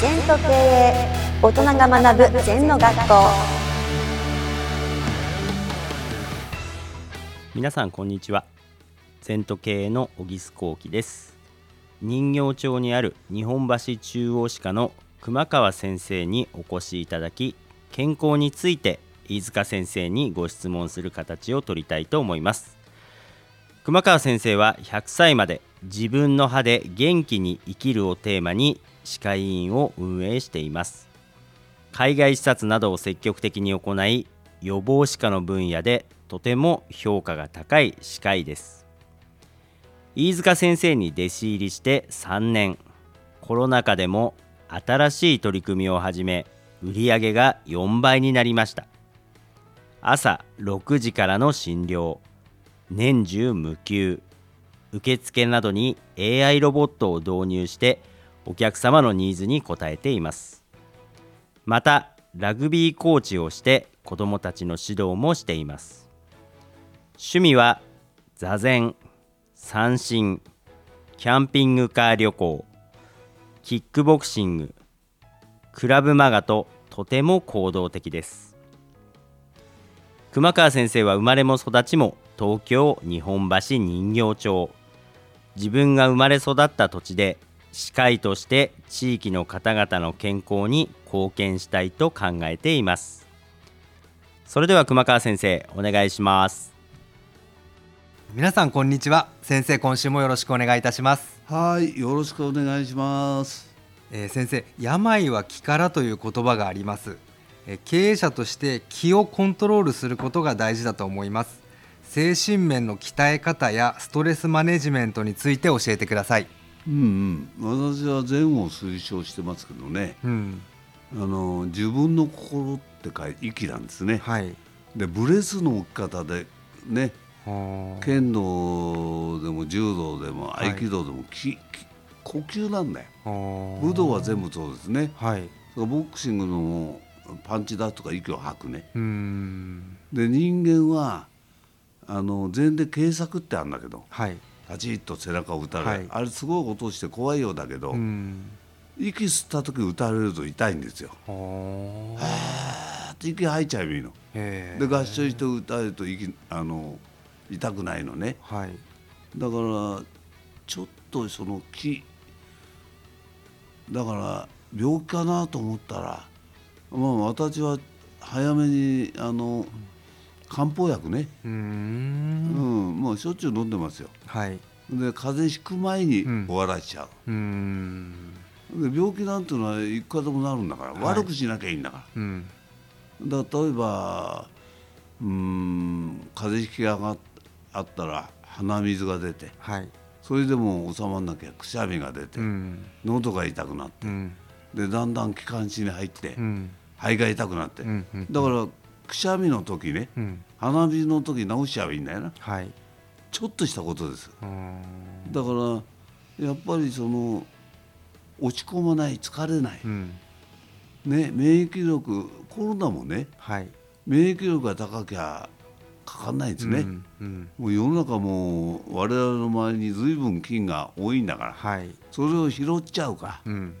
全と経営大人が学ぶ全の学校。皆さんこんにちは。全都経営の小木須幸喜です。人形町にある日本橋中央歯科の熊川先生にお越しいただき健康について飯塚先生にご質問する形を取りたいと思います。熊川先生は100歳まで自分の歯で元気に生きるをテーマに歯科医院を運営しています。海外視察などを積極的に行い予防歯科の分野でとても評価が高い歯科医です。飯塚先生に弟子入りして3年コロナ禍でも新しい取り組みを始め売り上げが4倍になりました。朝6時からの診療。年中無休。受付などに AI ロボットを導入してお客様のニーズに応えています。またラグビーコーチをして子どもたちの指導もしています。趣味は座禅三振キャンピングカー旅行キックボクシングクラブマガととても行動的です。熊川先生は生まれも育ちも東京日本橋人形町。自分が生まれ育った土地で歯科医として地域の方々の健康に貢献したいと考えています。それでは熊川先生お願いします。皆さんこんにちは。先生今週もよろしくお願いいたします。はい、よろしくお願いします。えー先生病は気からという言葉があります、えー経営者として気をコントロールすることが大事だと思います精神面の鍛え方やストレスマネジメントについて教えてください。うんうん、私は善を推奨してますけどね、うん。あの自分の心って書いて息なんですね。はい。でブレスの置き方でね、剣道でも柔道でもはい。合気道でも、きき呼吸なんだよ。武道は全部そうですね。はい。ボクシングのもパンチだとか息を吐くね。で人間はあの禅で警策ってあるんだけど。はいパチッと背中を打たれる、はいあれすごい音して怖いようだけど、うん息吸った時打たれると痛いんですよ。はって息吐いちゃえばいいの。で合唱して打たれると息あの痛くないのね。はいだからちょっとその気だから病気かなと思ったら、まあ私は早めにあの漢方薬ね、うん。ん、もうしょっちゅう飲んでますよ。はい。で風邪ひく前にうん。終わらしちゃう。うーん。で病気なんていうのはいくらでもなるんだから、はい。悪くしなきゃいいんだかうん。らだから例えばうーん風邪ひきががあったら鼻水が出てはい。それでも収まらなきゃくしゃみが出て、うん。喉が痛くなって、うん。でだんだん気管支に入って、うん。肺が痛くなって、うんうん。だからくしゃみの時ねうん。鼻水の時治しちゃえばいいんだよな。はい。ちょっとしたことです。だからやっぱりその落ち込まない疲れない、うん。ね、免疫力コロナもねはい。免疫力が高きゃかかんないですね、うんうん。もう世の中もう我々の周りに随分菌が多いんだからはい。それを拾っちゃうか。うん。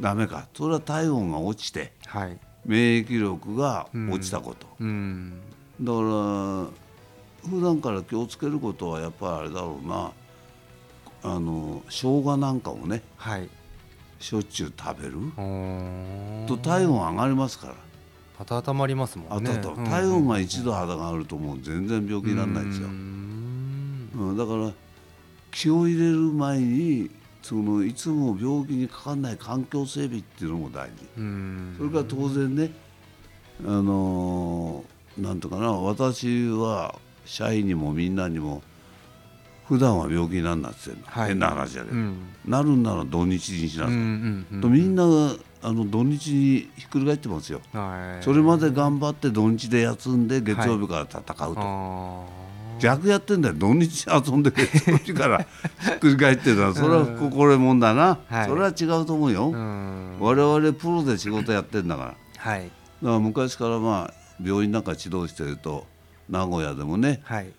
ダメか。それは体温が落ちてはい免疫力が落ちたこと、うん。だから普段から気をつけることはやっぱりあれだろうな。あの生姜なんかもねはい。しょっちゅう食べる。と体温上がりますから。温まりますもんね。体温が1度肌があるともう全然病気にならないですよ。うん、だから気を入れる前にそのいつも病気にかかんない環境整備っていうのも大事。それから当然ねあのーなんとかな私は社員にもみんなにも普段は病気になるなって言の、はい。変な話だけど、うん。なるんなら土日にしなさい、うんうんうんとみんながあの土日にひっくり返ってますよ。はい。それまで頑張って土日で休んで月曜日から戦うと、あ逆やってんだよ。土日遊んで月曜日から ひっくり返ってるのはそれは心得もんだな、はい。それは違うと思うよ、我々プロで仕事やってんだから。だかはいら昔からまあ病院なんか指導してると名古屋でもねはい。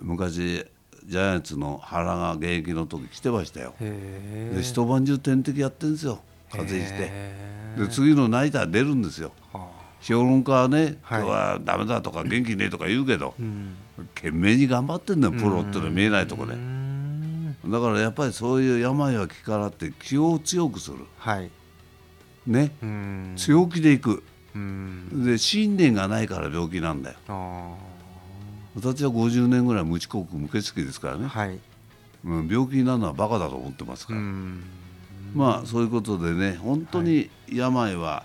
昔ジャイアンツの原が現役の時来てましたよ。で一晩中点滴やってんですよ。風邪ひいて。で次のナイター出るんですよ。は評論家はね、はい今日はダメだとか元気ねえとか言うけどあうん。懸命に頑張ってんだよプロってのは見えないとこで。だからやっぱりそういう病は気からって気を強くする。はい。ね。うん。強気でいく。うん。で信念がないから病気なんだよ。あ私は50年ぐらい無遅刻無欠席ですからね、ーはい。うん、病気になるのはバカだと思ってますから、うん。まあそういうことでね本当に病は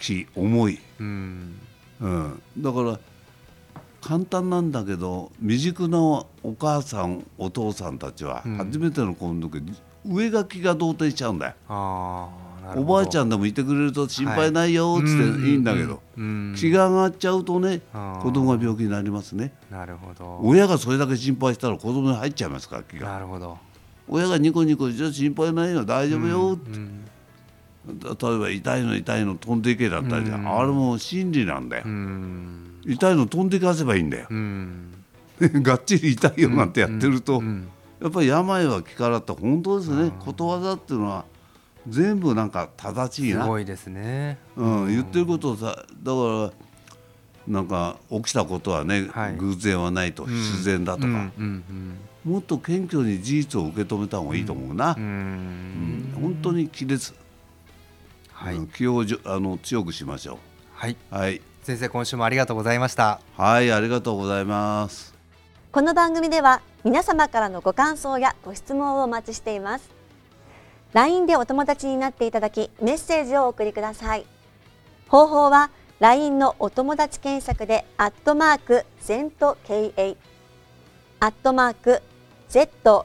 気重い、うん。うん、だから簡単なんだけど未熟なお母さんお父さんたちはうん。初めての子の時上書きが動転しちゃうんだよ、おばあちゃんでもいてくれると心配ないよっつっていいんだけど、うん。気が上がっちゃうとね子供が病気になりますね。なるほど。親がそれだけ心配したら子供に入っちゃいますから気が。なるほど。親がニコニコじゃ心配ないよ大丈夫よって、うん例えば痛いの痛いの飛んでいけだったりじゃん、うん。あれも心理なんだよ、うん。痛いの飛んでいかせばいいんだよ。うん。がっちり痛いよなんてやってると、うん。やっぱり病は気からって本当ですね、ことわざっていうのは全部なんか正しいな、すごいですね。うん、言ってることをさだからなんか起きたことはね、はい。偶然はないと、自然だとか、もっと謙虚に事実を受け止めた方がいいと思うな、うん。本当に気です、はい。うん気をじょあの強くしましょはい、うはい。先生今週もありがとうございました。はいありがとうございます。この番組では皆様からのご感想やご質問をお待ちしています。LINE でお友達になっていただきメッセージをお送りください。方法は LINE のお友達検索でアットマーク ZENTKA アットマーク ZENTO